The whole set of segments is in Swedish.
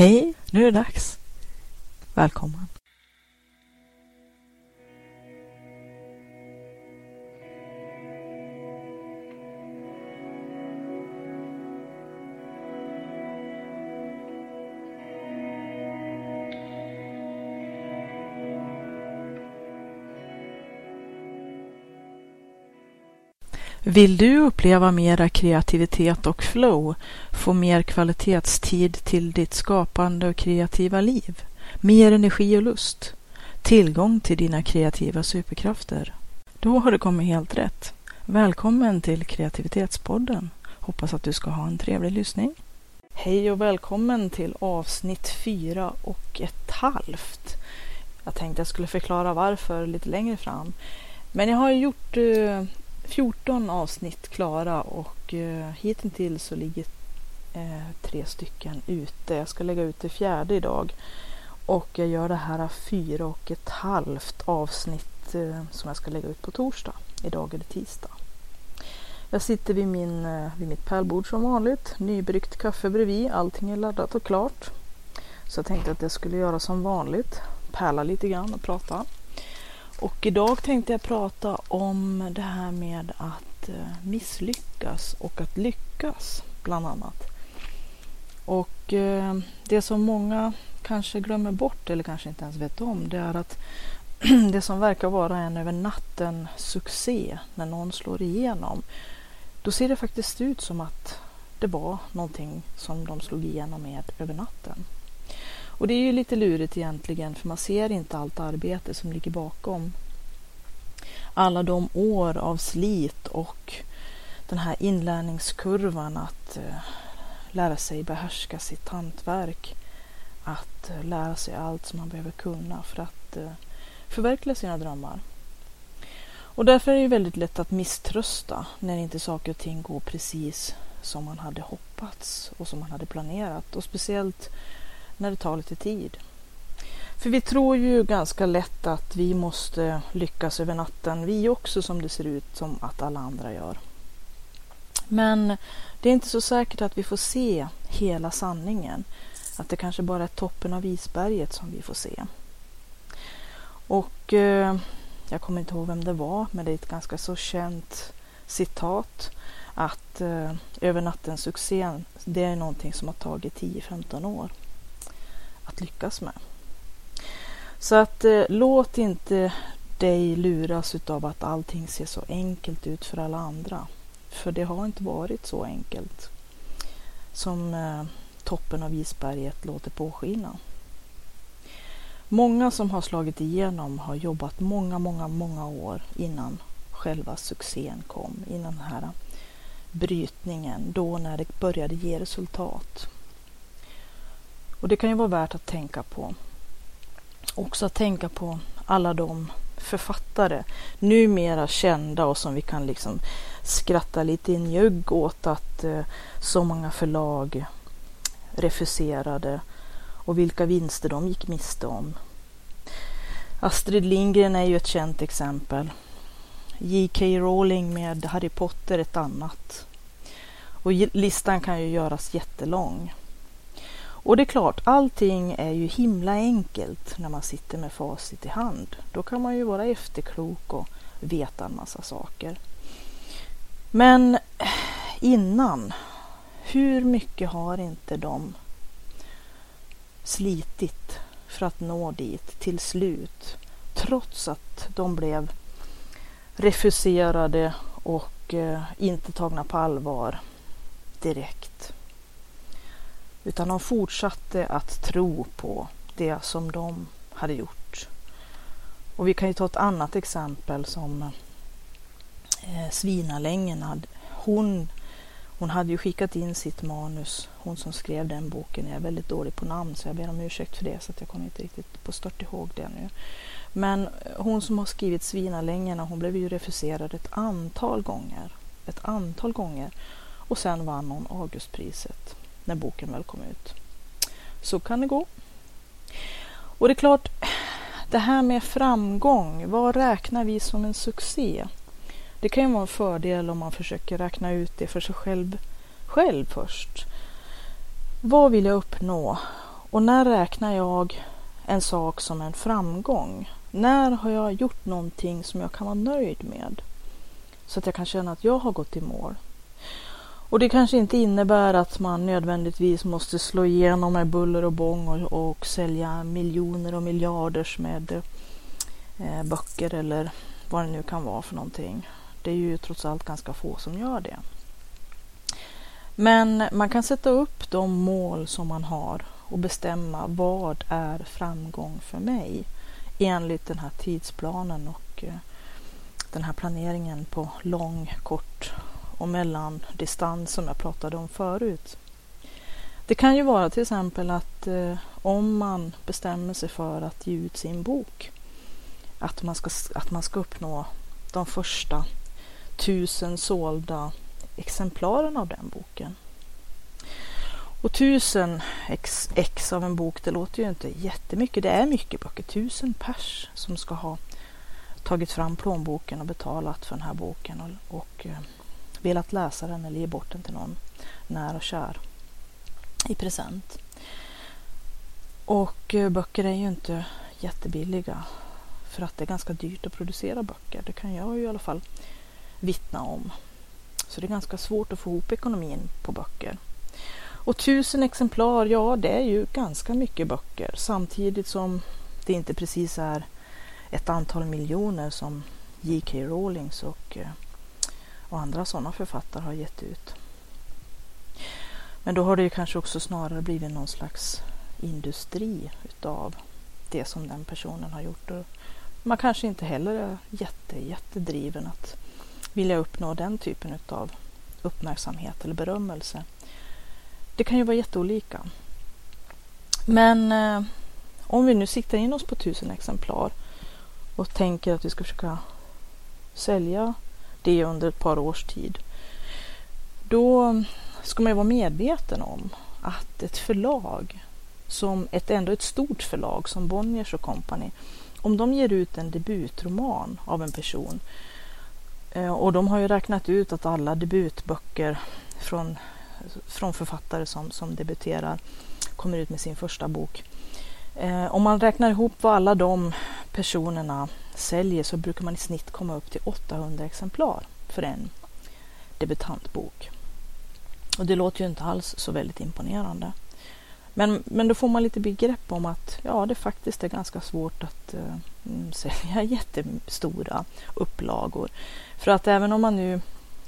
Hej, nu är det dags. Välkommen. Vill du uppleva mera kreativitet och flow, få mer kvalitetstid till ditt skapande och kreativa liv, mer energi och lust, tillgång till dina kreativa superkrafter? Då har du kommit helt rätt. Välkommen till Kreativitetspodden. Hoppas att du ska ha en trevlig lyssning. Hej och välkommen till avsnitt fyra och ett halvt. Jag tänkte jag skulle förklara varför lite längre fram. Men jag har gjort eh, 14 avsnitt klara och eh, hittills så ligger eh, tre stycken ute. Jag ska lägga ut det fjärde idag och jag gör det här fyra och ett halvt avsnitt eh, som jag ska lägga ut på torsdag. Idag är det tisdag. Jag sitter vid, min, eh, vid mitt pärlbord som vanligt, nybryggt kaffe bredvid, allting är laddat och klart. Så jag tänkte att jag skulle göra som vanligt, pärla lite grann och prata. Och idag tänkte jag prata om det här med att eh, misslyckas och att lyckas bland annat. Och eh, det som många kanske glömmer bort eller kanske inte ens vet om det är att det som verkar vara en över natten succé när någon slår igenom då ser det faktiskt ut som att det var någonting som de slog igenom med över natten. Och det är ju lite lurigt egentligen för man ser inte allt arbete som ligger bakom. Alla de år av slit och den här inlärningskurvan att eh, lära sig behärska sitt hantverk. Att eh, lära sig allt som man behöver kunna för att eh, förverkliga sina drömmar. Och därför är det väldigt lätt att misströsta när inte saker och ting går precis som man hade hoppats och som man hade planerat. Och speciellt när det tar lite tid. För vi tror ju ganska lätt att vi måste lyckas över natten, vi också som det ser ut som att alla andra gör. Men det är inte så säkert att vi får se hela sanningen. Att det kanske bara är toppen av isberget som vi får se. Och eh, jag kommer inte ihåg vem det var, men det är ett ganska så känt citat att eh, över natten succén, det är någonting som har tagit 10-15 år att lyckas med. Så att eh, låt inte dig luras av att allting ser så enkelt ut för alla andra. För det har inte varit så enkelt som eh, toppen av isberget låter påskina. Många som har slagit igenom har jobbat många, många, många år innan själva succén kom, innan den här brytningen, då när det började ge resultat. Och det kan ju vara värt att tänka på. Också att tänka på alla de författare, numera kända och som vi kan liksom skratta lite i njugg åt att eh, så många förlag refuserade och vilka vinster de gick miste om. Astrid Lindgren är ju ett känt exempel. J.K. Rowling med Harry Potter ett annat. Och listan kan ju göras jättelång. Och det är klart, allting är ju himla enkelt när man sitter med facit i hand. Då kan man ju vara efterklok och veta en massa saker. Men innan, hur mycket har inte de slitit för att nå dit till slut? Trots att de blev refuserade och eh, inte tagna på allvar direkt. Utan de fortsatte att tro på det som de hade gjort. Och vi kan ju ta ett annat exempel som eh, Svinalängen. Hon, hon hade ju skickat in sitt manus, hon som skrev den boken. Jag är väldigt dålig på namn så jag ber om ursäkt för det så att jag kommer inte riktigt på stört ihåg det nu. Men eh, hon som har skrivit Svinalängerna hon blev ju refuserad ett antal gånger. Ett antal gånger. Och sen vann hon Augustpriset när boken väl kom ut. Så kan det gå. Och det är klart, det här med framgång, vad räknar vi som en succé? Det kan ju vara en fördel om man försöker räkna ut det för sig själv, själv först. Vad vill jag uppnå? Och när räknar jag en sak som en framgång? När har jag gjort någonting som jag kan vara nöjd med? Så att jag kan känna att jag har gått i mål. Och det kanske inte innebär att man nödvändigtvis måste slå igenom med buller och bång och, och sälja miljoner och miljarders med eh, böcker eller vad det nu kan vara för någonting. Det är ju trots allt ganska få som gör det. Men man kan sätta upp de mål som man har och bestämma vad är framgång för mig enligt den här tidsplanen och eh, den här planeringen på lång, kort och mellandistans som jag pratade om förut. Det kan ju vara till exempel att eh, om man bestämmer sig för att ge ut sin bok att man ska, att man ska uppnå de första tusen sålda exemplaren av den boken. Och tusen ex, ex av en bok, det låter ju inte jättemycket. Det är mycket böcker. Tusen pers som ska ha tagit fram plånboken och betalat för den här boken och, och eh, velat läsa den eller ge bort den till någon när och kär i present. Och eh, böcker är ju inte jättebilliga för att det är ganska dyrt att producera böcker. Det kan jag ju i alla fall vittna om. Så det är ganska svårt att få ihop ekonomin på böcker. Och tusen exemplar, ja det är ju ganska mycket böcker samtidigt som det inte precis är ett antal miljoner som J.K. Rowlings och, eh, och andra sådana författare har gett ut. Men då har det ju kanske också snarare blivit någon slags industri utav det som den personen har gjort. Och man kanske inte heller är jätte, jättedriven att vilja uppnå den typen utav uppmärksamhet eller berömmelse. Det kan ju vara jätteolika. Men eh, om vi nu siktar in oss på tusen exemplar och tänker att vi ska försöka sälja det under ett par års tid. Då ska man ju vara medveten om att ett förlag som ett ändå ett stort förlag som Bonniers och Company om de ger ut en debutroman av en person eh, och de har ju räknat ut att alla debutböcker från, från författare som, som debuterar kommer ut med sin första bok. Eh, om man räknar ihop vad alla de personerna säljer så brukar man i snitt komma upp till 800 exemplar för en debutantbok. Och det låter ju inte alls så väldigt imponerande. Men, men då får man lite begrepp om att ja, det faktiskt är ganska svårt att uh, sälja jättestora upplagor. För att även om man nu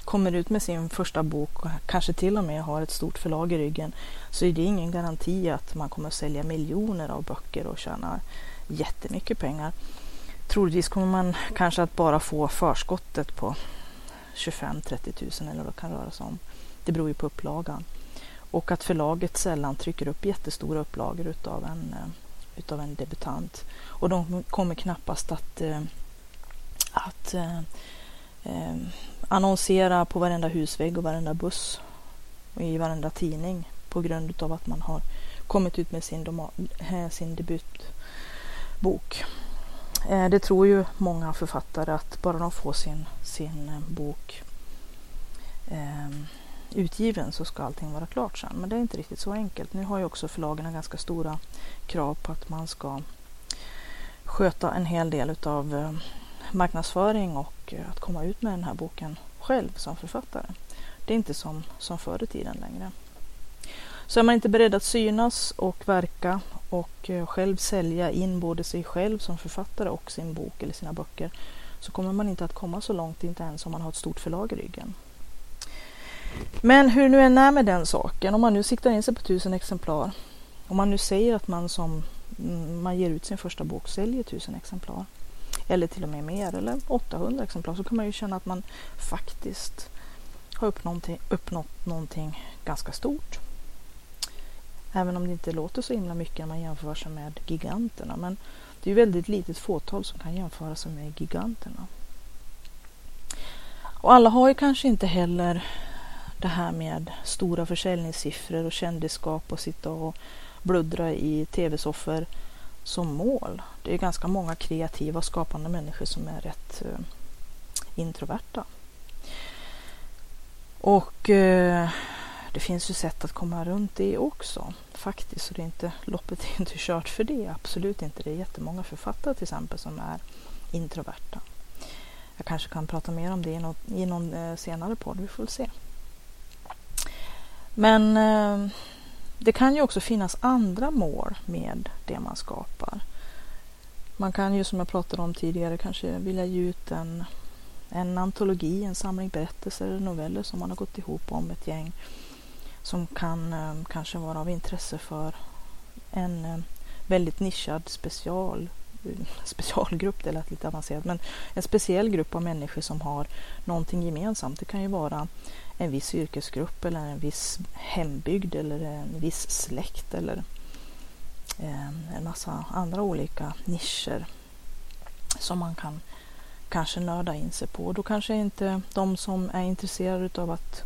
kommer ut med sin första bok och kanske till och med har ett stort förlag i ryggen så är det ingen garanti att man kommer att sälja miljoner av böcker och tjäna jättemycket pengar. Troligtvis kommer man kanske att bara få förskottet på 25-30 000 eller vad det kan röra sig om. Det beror ju på upplagan. Och att förlaget sällan trycker upp jättestora upplagor utav en, eh, utav en debutant. Och de kommer knappast att, eh, att eh, eh, annonsera på varenda husvägg och varenda buss och i varenda tidning på grund av att man har kommit ut med sin, eh, sin debutbok. Eh, det tror ju många författare att bara de får sin, sin eh, bok eh, utgiven så ska allting vara klart sen. Men det är inte riktigt så enkelt. Nu har ju också förlagen ganska stora krav på att man ska sköta en hel del utav eh, marknadsföring och eh, att komma ut med den här boken själv som författare. Det är inte som, som förr i tiden längre. Så är man inte beredd att synas och verka och eh, själv sälja in både sig själv som författare och sin bok eller sina böcker så kommer man inte att komma så långt, inte ens om man har ett stort förlag i ryggen. Men hur nu än är med den saken, om man nu siktar in sig på tusen exemplar, om man nu säger att man som mm, man ger ut sin första bok säljer tusen exemplar, eller till och med mer, eller 800 exemplar, så kan man ju känna att man faktiskt har uppnått någonting, uppnått någonting ganska stort. Även om det inte låter så himla mycket när man jämför sig med giganterna. Men det är väldigt litet fåtal som kan jämföra sig med giganterna. Och alla har ju kanske inte heller det här med stora försäljningssiffror och kändisskap och sitta och bluddra i tv-soffor som mål. Det är ganska många kreativa och skapande människor som är rätt eh, introverta. Och eh, det finns ju sätt att komma runt det också faktiskt. Så det är inte, loppet är inte kört för det. Absolut inte. Det är jättemånga författare till exempel som är introverta. Jag kanske kan prata mer om det i, någon, i någon eh, senare podd. Vi får väl se. Men eh, det kan ju också finnas andra mål med det man skapar. Man kan ju som jag pratade om tidigare kanske vilja ge ut en, en antologi, en samling berättelser eller noveller som man har gått ihop om ett gäng som kan eh, kanske vara av intresse för en eh, väldigt nischad special eh, specialgrupp, det lät lite avancerat, men en speciell grupp av människor som har någonting gemensamt. Det kan ju vara en viss yrkesgrupp eller en viss hembygd eller en viss släkt eller eh, en massa andra olika nischer som man kan kanske nörda in sig på. Då kanske inte de som är intresserade av att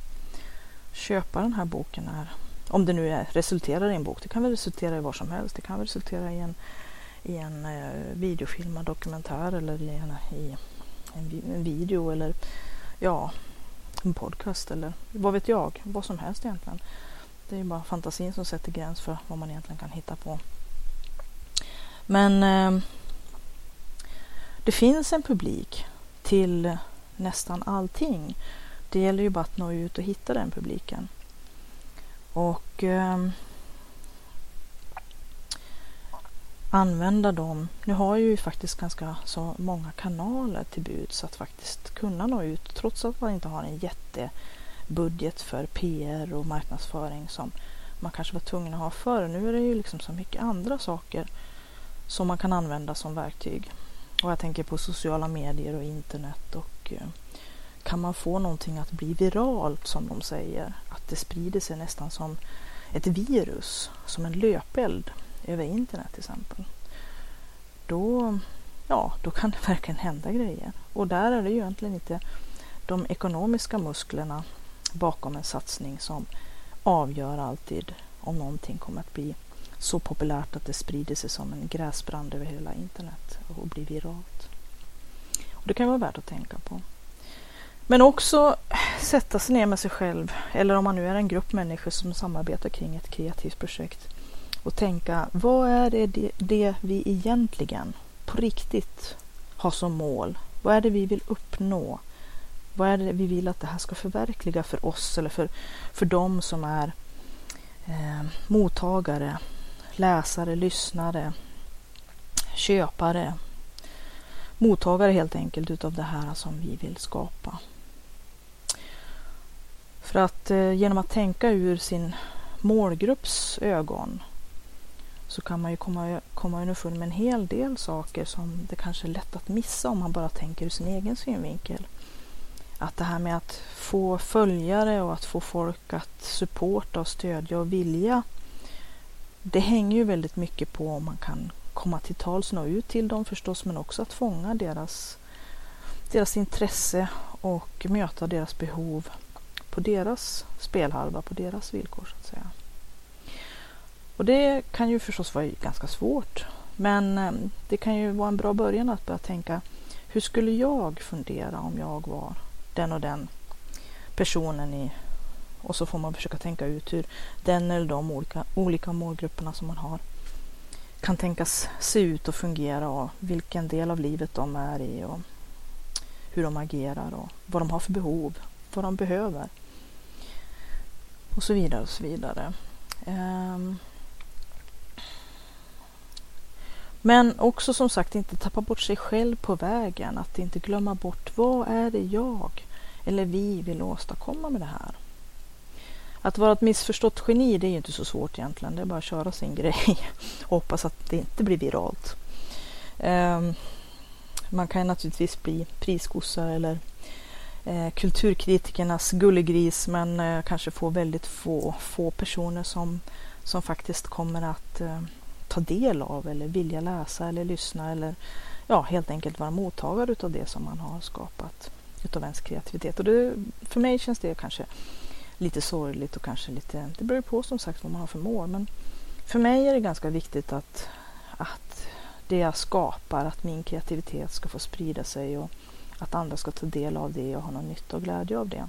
köpa den här boken är, om det nu är, resulterar i en bok, det kan väl resultera i vad som helst. Det kan väl resultera i en, i en eh, videofilmad dokumentär eller i, en, i en video eller ja, en podcast eller vad vet jag, vad som helst egentligen. Det är ju bara fantasin som sätter gräns för vad man egentligen kan hitta på. Men eh, det finns en publik till nästan allting. Det gäller ju bara att nå ut och hitta den publiken. Och eh, använda dem. Nu har jag ju faktiskt ganska så många kanaler till buds att faktiskt kunna nå ut trots att man inte har en jättebudget för PR och marknadsföring som man kanske var tvungen att ha förr. Nu är det ju liksom så mycket andra saker som man kan använda som verktyg. Och jag tänker på sociala medier och internet och eh, kan man få någonting att bli viralt som de säger, att det sprider sig nästan som ett virus, som en löpeld över internet till exempel. Då, ja, då kan det verkligen hända grejer. Och där är det ju egentligen inte de ekonomiska musklerna bakom en satsning som avgör alltid om någonting kommer att bli så populärt att det sprider sig som en gräsbrand över hela internet och blir viralt. Och det kan vara värt att tänka på. Men också sätta sig ner med sig själv, eller om man nu är en grupp människor som samarbetar kring ett kreativt projekt och tänka vad är det, det, det vi egentligen på riktigt har som mål? Vad är det vi vill uppnå? Vad är det vi vill att det här ska förverkliga för oss eller för, för dem som är eh, mottagare, läsare, lyssnare, köpare, mottagare helt enkelt utav det här som vi vill skapa. För att eh, genom att tänka ur sin målgrupps ögon så kan man ju komma, komma underfund med en hel del saker som det kanske är lätt att missa om man bara tänker ur sin egen synvinkel. Att det här med att få följare och att få folk att supporta och stödja och vilja det hänger ju väldigt mycket på om man kan komma till tals, nå ut till dem förstås, men också att fånga deras, deras intresse och möta deras behov på deras spelhalva, på deras villkor så att säga. Och det kan ju förstås vara ganska svårt. Men ehm, det kan ju vara en bra början att börja tänka hur skulle jag fundera om jag var den och den personen i och så får man försöka tänka ut hur den eller de olika, olika målgrupperna som man har kan tänkas se ut och fungera och vilken del av livet de är i och hur de agerar och vad de har för behov, vad de behöver och så vidare och så vidare. Um, Men också som sagt inte tappa bort sig själv på vägen. Att inte glömma bort vad är det jag eller vi vill åstadkomma med det här. Att vara ett missförstått geni det är inte så svårt egentligen. Det är bara att köra sin grej och hoppas att det inte blir viralt. Ehm, man kan naturligtvis bli priskossa eller eh, kulturkritikernas gullegris men eh, kanske få väldigt få, få personer som, som faktiskt kommer att eh, ta del av eller vilja läsa eller lyssna eller ja, helt enkelt vara mottagare utav det som man har skapat utav ens kreativitet. Och det, för mig känns det kanske lite sorgligt och kanske lite, det beror på som sagt vad man har för mål. Men för mig är det ganska viktigt att, att det jag skapar, att min kreativitet ska få sprida sig och att andra ska ta del av det och ha någon nytta och glädje av det.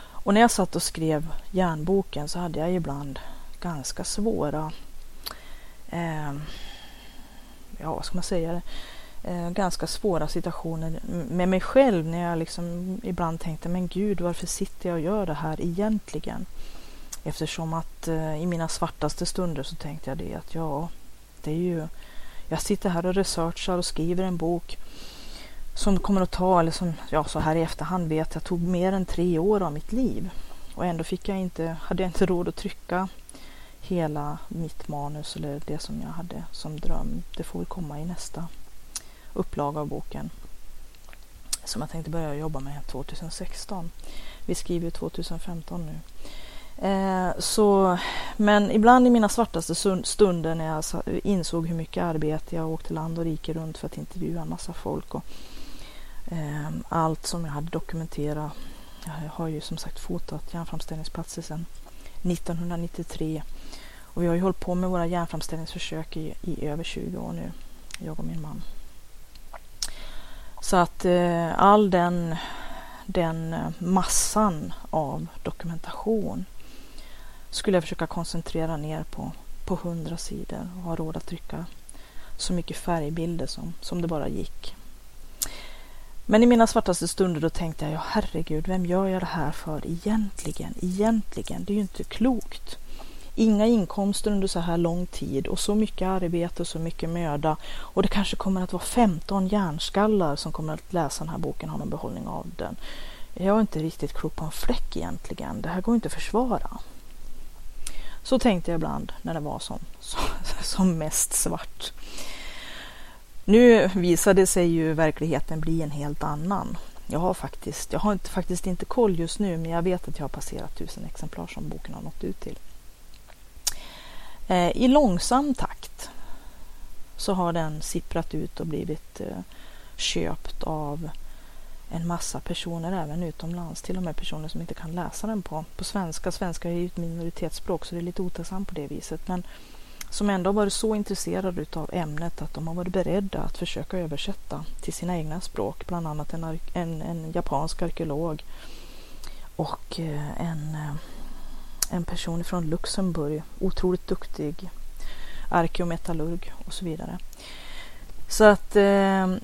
Och när jag satt och skrev järnboken så hade jag ibland ganska svåra, eh, ja vad ska man säga eh, ganska svåra situationer med mig själv när jag liksom ibland tänkte men gud varför sitter jag och gör det här egentligen? Eftersom att eh, i mina svartaste stunder så tänkte jag det att ja, det är ju, jag sitter här och researchar och skriver en bok som kommer att ta, eller som ja, så här i efterhand vet jag, tog mer än tre år av mitt liv. Och ändå fick jag inte, hade jag inte råd att trycka hela mitt manus eller det som jag hade som dröm. Det får väl komma i nästa upplaga av boken som jag tänkte börja jobba med 2016. Vi skriver 2015 nu. Eh, så, men ibland i mina svartaste stunder när jag insåg hur mycket arbete jag åkte land och rike runt för att intervjua en massa folk och eh, allt som jag hade dokumenterat. Jag har ju som sagt fotat järnframställningsplatser sedan 1993 och vi har ju hållit på med våra järnframställningsförsök i, i över 20 år nu, jag och min man. Så att eh, all den, den eh, massan av dokumentation skulle jag försöka koncentrera ner på, på 100 sidor och ha råd att trycka så mycket färgbilder som, som det bara gick. Men i mina svartaste stunder då tänkte jag, ja herregud, vem gör jag det här för egentligen? Egentligen, det är ju inte klokt. Inga inkomster under så här lång tid och så mycket arbete och så mycket möda. Och det kanske kommer att vara 15 hjärnskallar som kommer att läsa den här boken och ha någon behållning av den. Jag är inte riktigt klok på en fläck egentligen. Det här går inte att försvara. Så tänkte jag ibland när det var som, som, som mest svart. Nu visade sig ju verkligheten bli en helt annan. Jag har faktiskt, jag har inte, faktiskt inte koll just nu, men jag vet att jag har passerat tusen exemplar som boken har nått ut till. Eh, I långsam takt så har den sipprat ut och blivit eh, köpt av en massa personer även utomlands. Till och med personer som inte kan läsa den på, på svenska. Svenska är ju ett minoritetsspråk så det är lite otacksamt på det viset. Men som ändå varit så intresserade av ämnet att de har varit beredda att försöka översätta till sina egna språk. Bland annat en, en, en japansk arkeolog och eh, en, eh, en person från Luxemburg, otroligt duktig arkeometallurg och så vidare. Så att eh,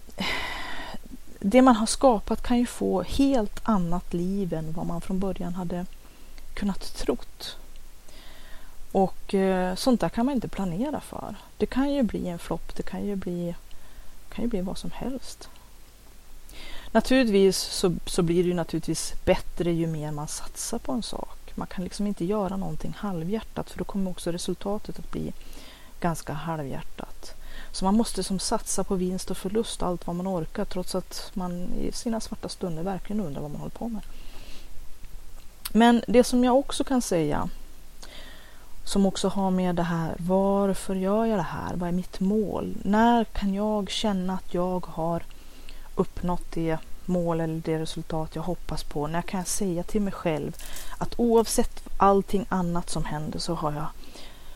det man har skapat kan ju få helt annat liv än vad man från början hade kunnat trott. Och eh, sånt där kan man inte planera för. Det kan ju bli en flopp, det kan ju bli, kan ju bli vad som helst. Naturligtvis så, så blir det ju naturligtvis bättre ju mer man satsar på en sak. Man kan liksom inte göra någonting halvhjärtat för då kommer också resultatet att bli ganska halvhjärtat. Så man måste som satsa på vinst och förlust allt vad man orkar trots att man i sina svarta stunder verkligen undrar vad man håller på med. Men det som jag också kan säga som också har med det här, varför gör jag det här? Vad är mitt mål? När kan jag känna att jag har uppnått det mål eller det resultat jag hoppas på? När kan jag säga till mig själv att oavsett allting annat som händer så har jag,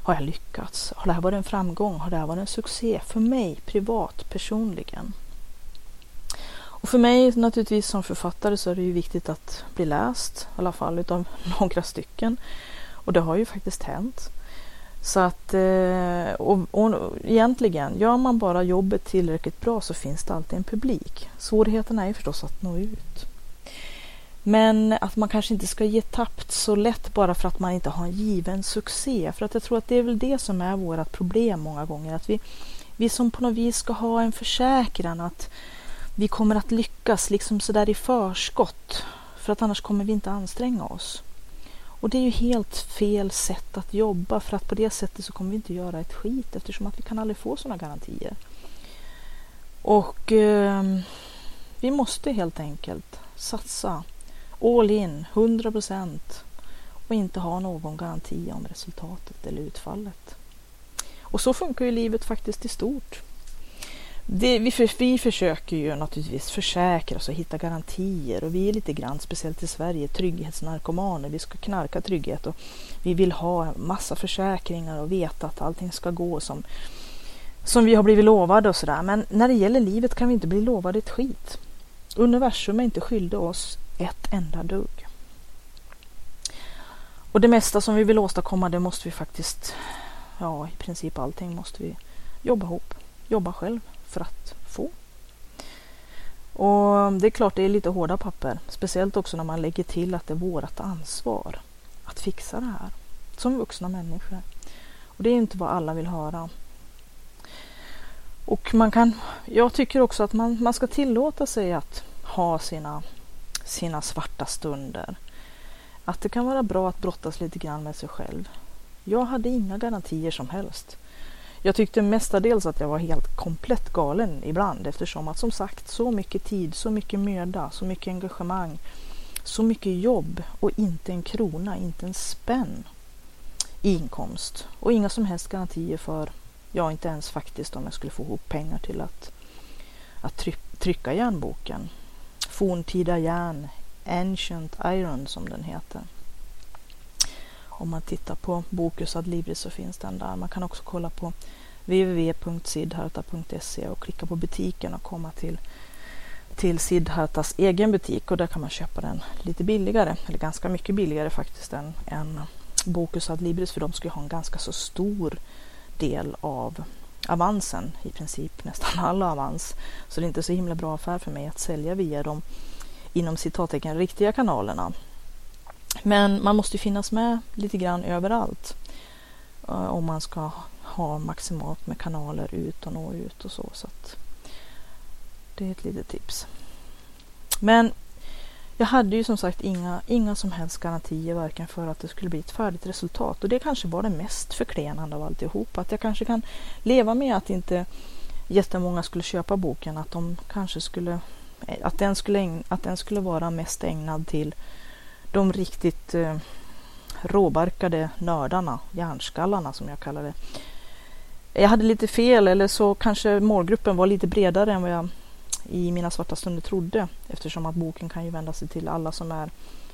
har jag lyckats? Har det här varit en framgång? Har det här varit en succé för mig privat, personligen? Och för mig naturligtvis som författare så är det ju viktigt att bli läst, i alla fall utav några stycken. Och det har ju faktiskt hänt. Så att, eh, och, och egentligen, gör man bara jobbet tillräckligt bra så finns det alltid en publik. Svårigheten är ju förstås att nå ut. Men att man kanske inte ska ge tappt så lätt bara för att man inte har en given succé. För att jag tror att det är väl det som är vårt problem många gånger. Att vi, vi som på något vis ska ha en försäkran att vi kommer att lyckas liksom sådär i förskott. För att annars kommer vi inte anstränga oss. Och det är ju helt fel sätt att jobba för att på det sättet så kommer vi inte göra ett skit eftersom att vi kan aldrig få sådana garantier. Och eh, vi måste helt enkelt satsa all in, 100 procent och inte ha någon garanti om resultatet eller utfallet. Och så funkar ju livet faktiskt i stort. Det, vi, för, vi försöker ju naturligtvis försäkra oss och hitta garantier och vi är lite grann, speciellt i Sverige, trygghetsnarkomaner. Vi ska knarka trygghet och vi vill ha massa försäkringar och veta att allting ska gå som, som vi har blivit lovade och sådär. Men när det gäller livet kan vi inte bli lovade ett skit. Universum är inte skyldig oss ett enda dugg. Och det mesta som vi vill åstadkomma det måste vi faktiskt, ja i princip allting måste vi jobba ihop, jobba själv för att få. Och det är klart det är lite hårda papper, speciellt också när man lägger till att det är vårt ansvar att fixa det här som vuxna människor. Och det är inte vad alla vill höra. Och man kan, jag tycker också att man, man ska tillåta sig att ha sina, sina svarta stunder. Att det kan vara bra att brottas lite grann med sig själv. Jag hade inga garantier som helst. Jag tyckte mestadels att jag var helt komplett galen ibland eftersom att som sagt så mycket tid, så mycket möda, så mycket engagemang, så mycket jobb och inte en krona, inte en spänn i inkomst och inga som helst garantier för, ja inte ens faktiskt om jag skulle få ihop pengar till att, att trycka järnboken. Forntida järn, Ancient Iron som den heter. Om man tittar på Bokus ad Libris så finns den där. Man kan också kolla på www.sidharta.se och klicka på butiken och komma till, till Sidhartas egen butik och där kan man köpa den lite billigare, eller ganska mycket billigare faktiskt än, än Bokus ad Libris för de ska ju ha en ganska så stor del av avansen, i princip nästan all avans. Så det är inte så himla bra affär för mig att sälja via de inom citattecken riktiga kanalerna. Men man måste finnas med lite grann överallt uh, om man ska ha maximalt med kanaler ut och nå ut och så. så att det är ett litet tips. Men jag hade ju som sagt inga, inga som helst garantier varken för att det skulle bli ett färdigt resultat och det kanske var det mest förklenande av alltihop. Att jag kanske kan leva med att inte jättemånga skulle köpa boken, att de kanske skulle att den skulle, att den skulle vara mest ägnad till de riktigt eh, råbarkade nördarna, hjärnskallarna som jag kallar det. Jag hade lite fel eller så kanske målgruppen var lite bredare än vad jag i mina svarta stunder trodde eftersom att boken kan ju vända sig till alla som är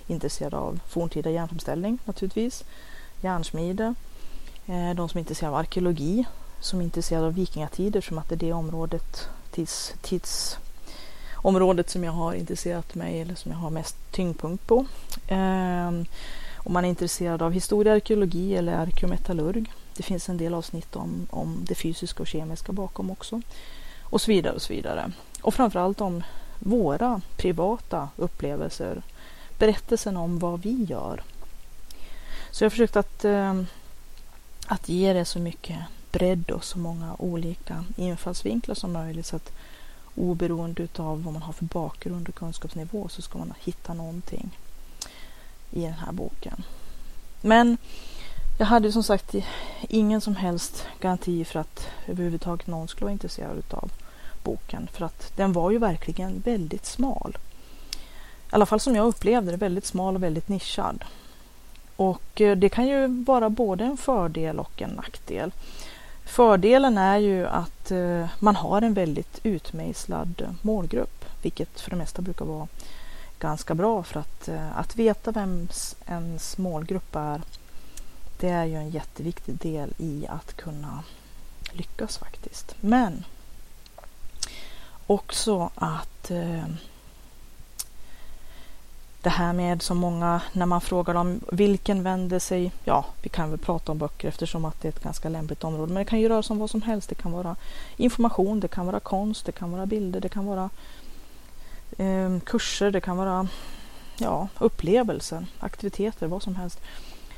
intresserade av forntida järnframställning naturligtvis, järnsmide, eh, de som är intresserade av arkeologi, som är intresserade av vikingatider som att det är det området, tids, området som jag har intresserat mig eller som jag har mest tyngdpunkt på. Ehm, om man är intresserad av historia, arkeologi eller arkeometallurg. Det finns en del avsnitt om, om det fysiska och kemiska bakom också. Och så vidare och så vidare. Och framförallt om våra privata upplevelser. Berättelsen om vad vi gör. Så jag har försökt att, ehm, att ge det så mycket bredd och så många olika infallsvinklar som möjligt. Så att oberoende av vad man har för bakgrund och kunskapsnivå så ska man hitta någonting i den här boken. Men jag hade som sagt ingen som helst garanti för att överhuvudtaget någon skulle vara intresserad utav boken för att den var ju verkligen väldigt smal. I alla fall som jag upplevde det, väldigt smal och väldigt nischad. Och eh, det kan ju vara både en fördel och en nackdel. Fördelen är ju att eh, man har en väldigt utmejslad målgrupp, vilket för det mesta brukar vara ganska bra för att, eh, att veta vem ens målgrupp är. Det är ju en jätteviktig del i att kunna lyckas faktiskt. Men också att eh, det här med som många, när man frågar dem vilken vänder sig, ja vi kan väl prata om böcker eftersom att det är ett ganska lämpligt område, men det kan ju röra sig om vad som helst. Det kan vara information, det kan vara konst, det kan vara bilder, det kan vara eh, kurser, det kan vara ja, upplevelser, aktiviteter, vad som helst.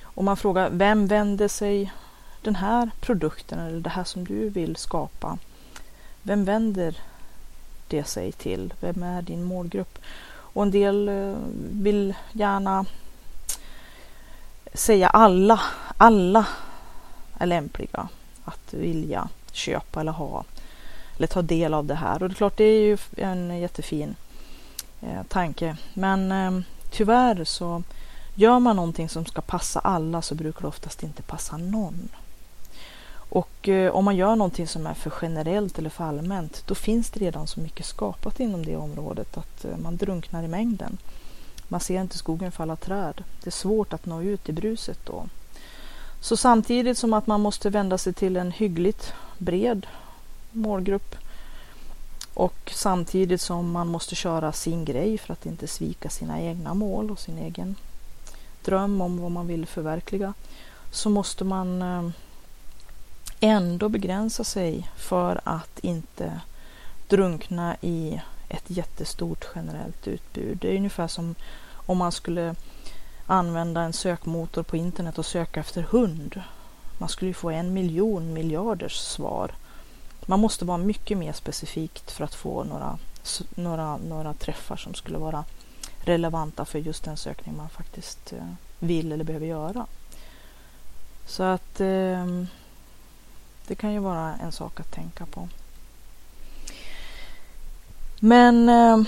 Om man frågar vem vänder sig den här produkten eller det här som du vill skapa? Vem vänder det sig till? Vem är din målgrupp? Och en del eh, vill gärna säga alla, alla är lämpliga att vilja köpa eller ha eller ta del av det här. Och det är klart, det är ju en jättefin eh, tanke. Men eh, tyvärr så gör man någonting som ska passa alla så brukar det oftast inte passa någon. Och eh, om man gör någonting som är för generellt eller för allmänt, då finns det redan så mycket skapat inom det området att eh, man drunknar i mängden. Man ser inte skogen för alla träd. Det är svårt att nå ut i bruset då. Så samtidigt som att man måste vända sig till en hyggligt bred målgrupp och samtidigt som man måste köra sin grej för att inte svika sina egna mål och sin egen dröm om vad man vill förverkliga så måste man eh, ändå begränsa sig för att inte drunkna i ett jättestort generellt utbud. Det är ungefär som om man skulle använda en sökmotor på internet och söka efter hund. Man skulle ju få en miljon miljarders svar. Man måste vara mycket mer specifikt för att få några, några, några träffar som skulle vara relevanta för just den sökning man faktiskt eh, vill eller behöver göra. Så att eh, det kan ju vara en sak att tänka på. Men eh,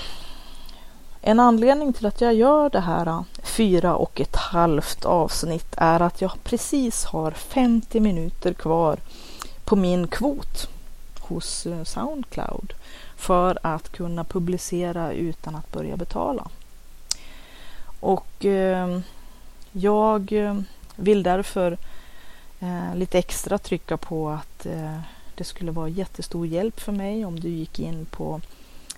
en anledning till att jag gör det här eh, fyra och ett halvt avsnitt är att jag precis har 50 minuter kvar på min kvot hos eh, Soundcloud för att kunna publicera utan att börja betala. Och eh, jag eh, vill därför eh, lite extra trycka på att eh, det skulle vara jättestor hjälp för mig om du gick in på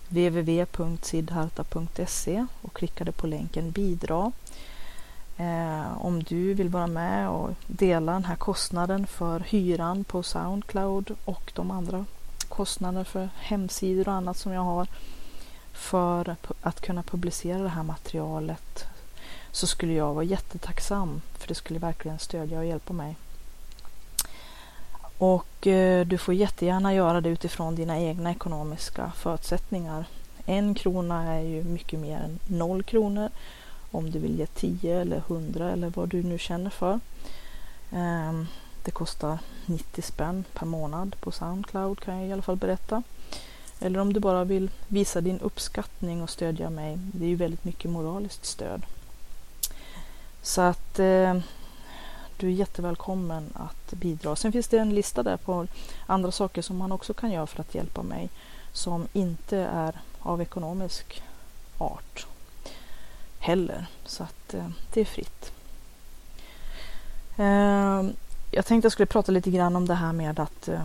www.sidharta.se och klickade på länken bidra. Eh, om du vill vara med och dela den här kostnaden för hyran på Soundcloud och de andra kostnader för hemsidor och annat som jag har för att kunna publicera det här materialet så skulle jag vara jättetacksam för det skulle verkligen stödja och hjälpa mig. Och eh, du får jättegärna göra det utifrån dina egna ekonomiska förutsättningar. En krona är ju mycket mer än noll kronor om du vill ge 10 eller 100 eller vad du nu känner för. Ehm, det kostar 90 spänn per månad på Soundcloud kan jag i alla fall berätta. Eller om du bara vill visa din uppskattning och stödja mig. Det är ju väldigt mycket moraliskt stöd. Så att eh, du är jättevälkommen att bidra. Sen finns det en lista där på andra saker som man också kan göra för att hjälpa mig som inte är av ekonomisk art heller. Så att eh, det är fritt. Eh, jag tänkte jag skulle prata lite grann om det här med att, eh,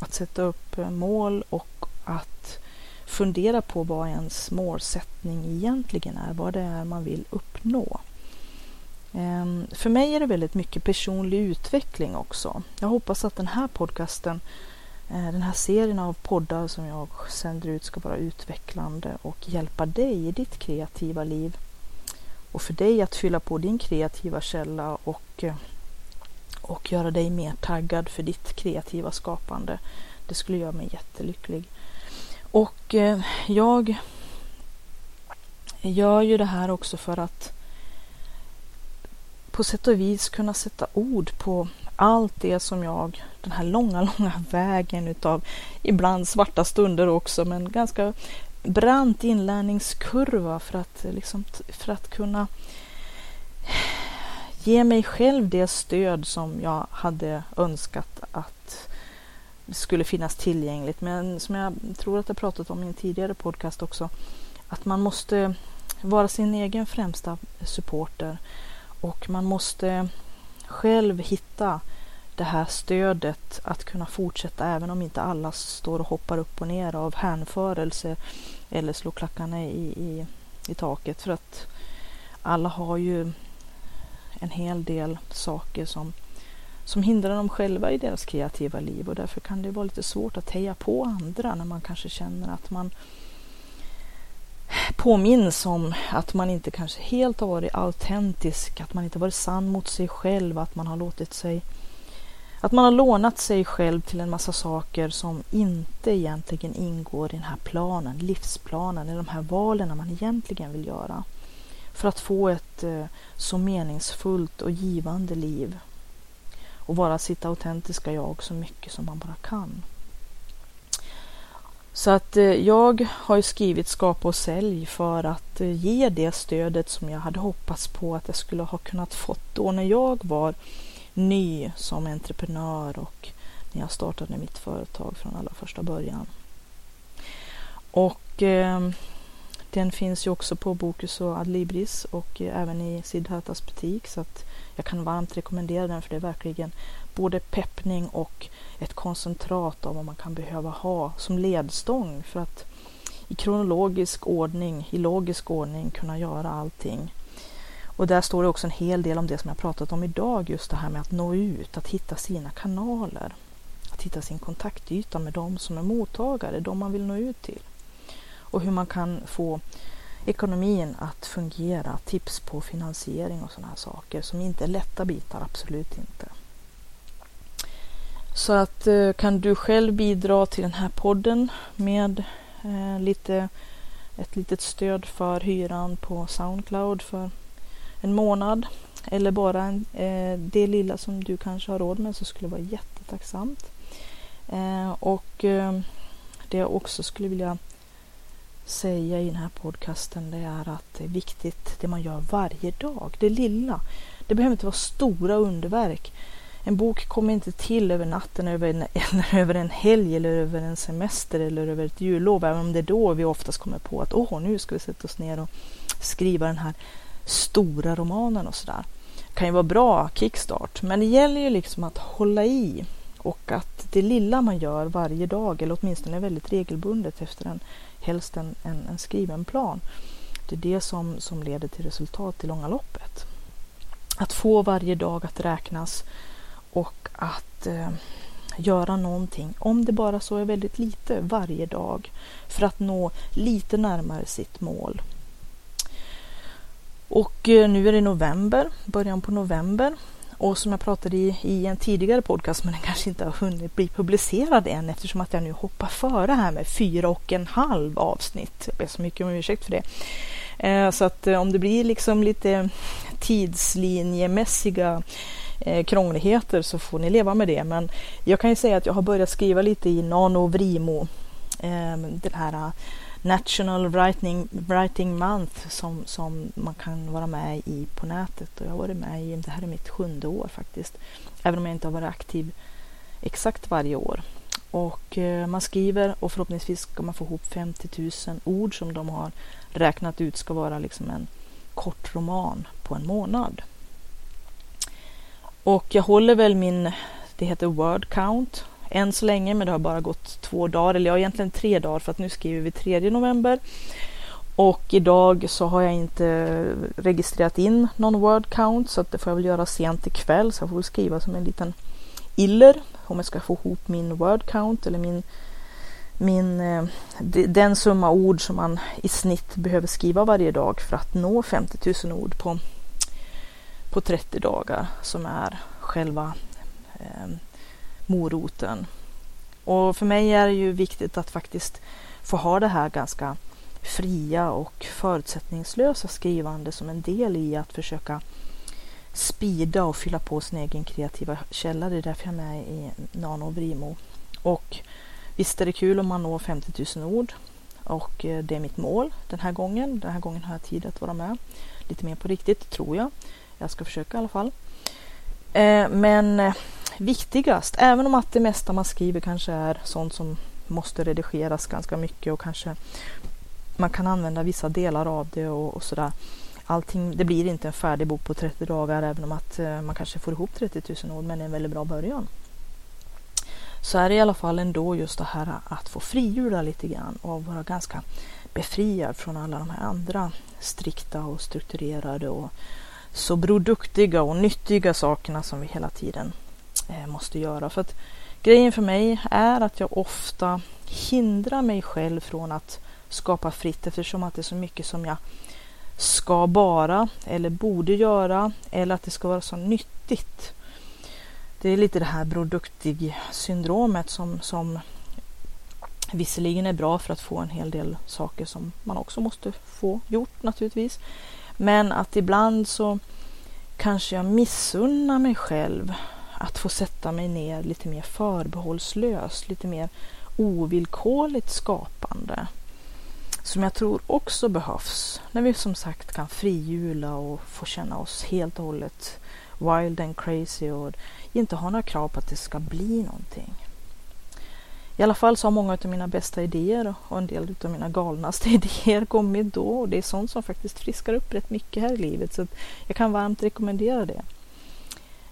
att sätta upp eh, mål och att fundera på vad ens målsättning egentligen är, vad det är man vill uppnå. Ehm, för mig är det väldigt mycket personlig utveckling också. Jag hoppas att den här podcasten, eh, den här serien av poddar som jag sänder ut ska vara utvecklande och hjälpa dig i ditt kreativa liv. Och för dig att fylla på din kreativa källa och, eh, och göra dig mer taggad för ditt kreativa skapande. Det skulle göra mig jättelycklig. Och eh, jag gör ju det här också för att på sätt och vis kunna sätta ord på allt det som jag, den här långa, långa vägen utav ibland svarta stunder också, men ganska brant inlärningskurva för att, liksom, för att kunna ge mig själv det stöd som jag hade önskat att skulle finnas tillgängligt. Men som jag tror att jag pratat om i en tidigare podcast också, att man måste vara sin egen främsta supporter och man måste själv hitta det här stödet att kunna fortsätta även om inte alla står och hoppar upp och ner av hänförelse eller slår klackarna i, i, i taket. För att alla har ju en hel del saker som, som hindrar dem själva i deras kreativa liv och därför kan det vara lite svårt att heja på andra när man kanske känner att man påminns om att man inte kanske helt har varit autentisk, att man inte varit sann mot sig själv, att man har låtit sig att man har lånat sig själv till en massa saker som inte egentligen ingår i den här planen, livsplanen, i de här valen man egentligen vill göra. För att få ett eh, så meningsfullt och givande liv. Och vara sitt autentiska jag så mycket som man bara kan. Så att eh, jag har skrivit Skapa och sälj för att eh, ge det stödet som jag hade hoppats på att jag skulle ha kunnat fått då när jag var ny som entreprenör och när jag startade mitt företag från allra första början. Och eh, den finns ju också på Bokus och Adlibris och eh, även i Siddhartas butik så att jag kan varmt rekommendera den för det är verkligen både peppning och ett koncentrat av vad man kan behöva ha som ledstång för att i kronologisk ordning, i logisk ordning kunna göra allting. Och där står det också en hel del om det som jag pratat om idag, just det här med att nå ut, att hitta sina kanaler. Att hitta sin kontaktyta med de som är mottagare, de man vill nå ut till. Och hur man kan få ekonomin att fungera, tips på finansiering och sådana här saker som inte är lätta bitar, absolut inte. Så att eh, kan du själv bidra till den här podden med eh, lite, ett litet stöd för hyran på Soundcloud för en månad eller bara en, eh, det lilla som du kanske har råd med så skulle det vara jättetacksamt. Eh, och eh, det jag också skulle vilja säga i den här podcasten det är att det är viktigt det man gör varje dag, det lilla. Det behöver inte vara stora underverk. En bok kommer inte till över natten, över en, över en helg eller över en semester eller över ett jullov, även om det är då vi oftast kommer på att åh, nu ska vi sätta oss ner och skriva den här stora romanen och sådär. Det kan ju vara bra kickstart, men det gäller ju liksom att hålla i och att det lilla man gör varje dag, eller åtminstone väldigt regelbundet efter en, helst en, en, en skriven plan, det är det som, som leder till resultat i långa loppet. Att få varje dag att räknas och att eh, göra någonting, om det bara så är väldigt lite varje dag, för att nå lite närmare sitt mål. Och eh, nu är det november, början på november. Och som jag pratade i, i en tidigare podcast, men den kanske inte har hunnit bli publicerad än eftersom att jag nu hoppar före här med fyra och en halv avsnitt. Jag ber så mycket om ursäkt för det. Eh, så att eh, om det blir liksom lite tidslinjemässiga eh, krångligheter så får ni leva med det. Men jag kan ju säga att jag har börjat skriva lite i Nano Vrimo, eh, den här National Writing, Writing Month som, som man kan vara med i på nätet. Och jag har varit med i, det här är mitt sjunde år faktiskt, även om jag inte har varit aktiv exakt varje år. Och eh, man skriver och förhoppningsvis ska man få ihop 50 000 ord som de har räknat ut ska vara liksom en kort roman på en månad. Och jag håller väl min, det heter word count än så länge, men det har bara gått två dagar, eller ja, egentligen tre dagar för att nu skriver vi 3 november. Och idag så har jag inte registrerat in någon word count så att det får jag väl göra sent ikväll så jag får väl skriva som en liten iller om jag ska få ihop min word count eller min, min, eh, den summa ord som man i snitt behöver skriva varje dag för att nå 50 000 ord på, på 30 dagar som är själva eh, moroten. Och för mig är det ju viktigt att faktiskt få ha det här ganska fria och förutsättningslösa skrivande som en del i att försöka spida och fylla på sin egen kreativa källa. Det är därför jag är med i Nano Vrimo. Och visst är det kul om man når 50 000 ord och eh, det är mitt mål den här gången. Den här gången har jag tid att vara med lite mer på riktigt, tror jag. Jag ska försöka i alla fall. Eh, men eh, viktigast, även om att det mesta man skriver kanske är sånt som måste redigeras ganska mycket och kanske man kan använda vissa delar av det och, och sådär. Allting, det blir inte en färdig bok på 30 dagar även om att eh, man kanske får ihop 30 000 ord men det är en väldigt bra början. Så är det i alla fall ändå just det här att få frihjula lite grann och vara ganska befriad från alla de här andra strikta och strukturerade och så produktiga och nyttiga sakerna som vi hela tiden Eh, måste göra. För att grejen för mig är att jag ofta hindrar mig själv från att skapa fritt eftersom att det är så mycket som jag ska bara eller borde göra eller att det ska vara så nyttigt. Det är lite det här produktig-syndromet som, som visserligen är bra för att få en hel del saker som man också måste få gjort naturligtvis. Men att ibland så kanske jag missunnar mig själv att få sätta mig ner lite mer förbehållslöst, lite mer ovillkorligt skapande. Som jag tror också behövs när vi som sagt kan frihjula och få känna oss helt och hållet wild and crazy och inte ha några krav på att det ska bli någonting. I alla fall så har många av mina bästa idéer och en del av mina galnaste idéer kommit då och det är sånt som faktiskt friskar upp rätt mycket här i livet så jag kan varmt rekommendera det.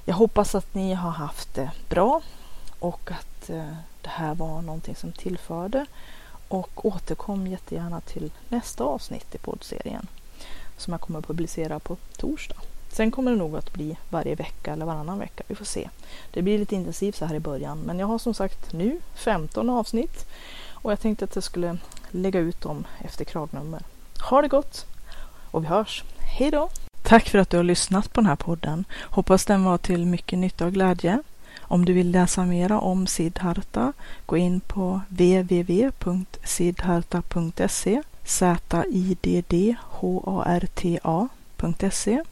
Jag hoppas att ni har haft det bra och att eh, det här var någonting som tillförde och återkom jättegärna till nästa avsnitt i poddserien. som jag kommer att publicera på torsdag. Sen kommer det nog att bli varje vecka eller varannan vecka. Vi får se. Det blir lite intensivt så här i början. Men jag har som sagt nu 15 avsnitt och jag tänkte att jag skulle lägga ut dem efter kragnummer. Ha det gott och vi hörs. Hej då! Tack för att du har lyssnat på den här podden. Hoppas den var till mycket nytta och glädje. Om du vill läsa mera om Siddharta, gå in på www.siddharta.se Z-I-D-D-H-A-R-T-A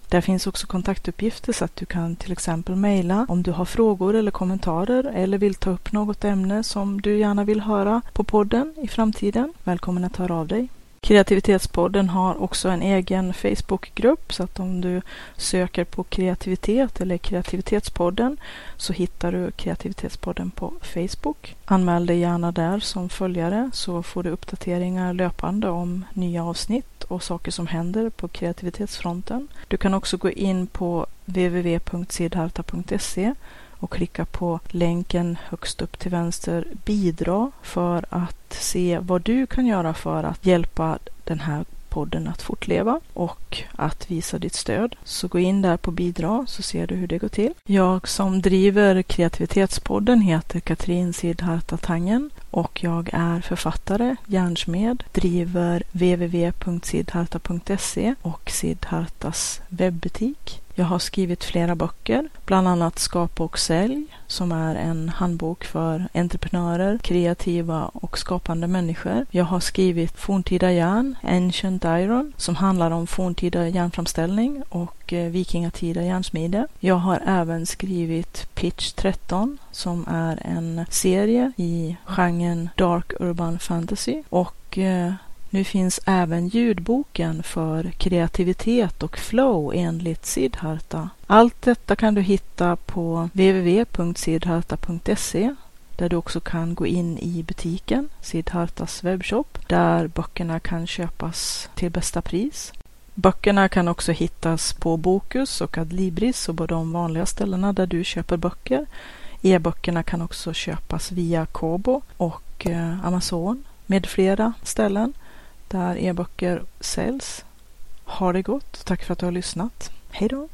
Där finns också kontaktuppgifter så att du kan till exempel mejla om du har frågor eller kommentarer eller vill ta upp något ämne som du gärna vill höra på podden i framtiden. Välkommen att höra av dig. Kreativitetspodden har också en egen Facebookgrupp så att om du söker på kreativitet eller kreativitetspodden så hittar du kreativitetspodden på Facebook. Anmäl dig gärna där som följare så får du uppdateringar löpande om nya avsnitt och saker som händer på kreativitetsfronten. Du kan också gå in på www.sidharta.se och klicka på länken högst upp till vänster bidra för att se vad du kan göra för att hjälpa den här podden att fortleva och att visa ditt stöd. Så gå in där på bidra så ser du hur det går till. Jag som driver kreativitetspodden heter Katrin Sidharta Tangen och jag är författare, järnsmed, driver www.sidharta.se och Sidhartas webbutik. Jag har skrivit flera böcker, bland annat Skapa och sälj som är en handbok för entreprenörer, kreativa och skapande människor. Jag har skrivit Forntida järn, Ancient Iron, som handlar om forntida järnframställning och eh, vikingatida järnsmide. Jag har även skrivit Pitch 13 som är en serie i genren Dark Urban Fantasy och eh, nu finns även ljudboken för kreativitet och flow enligt Siddharta. Allt detta kan du hitta på www.siddharta.se där du också kan gå in i butiken, Siddhartas webbshop, där böckerna kan köpas till bästa pris. Böckerna kan också hittas på Bokus och Adlibris och på de vanliga ställena där du köper böcker. E-böckerna kan också köpas via Kobo och eh, Amazon med flera ställen där e-böcker säljs. Ha det gott. Tack för att du har lyssnat. Hej då!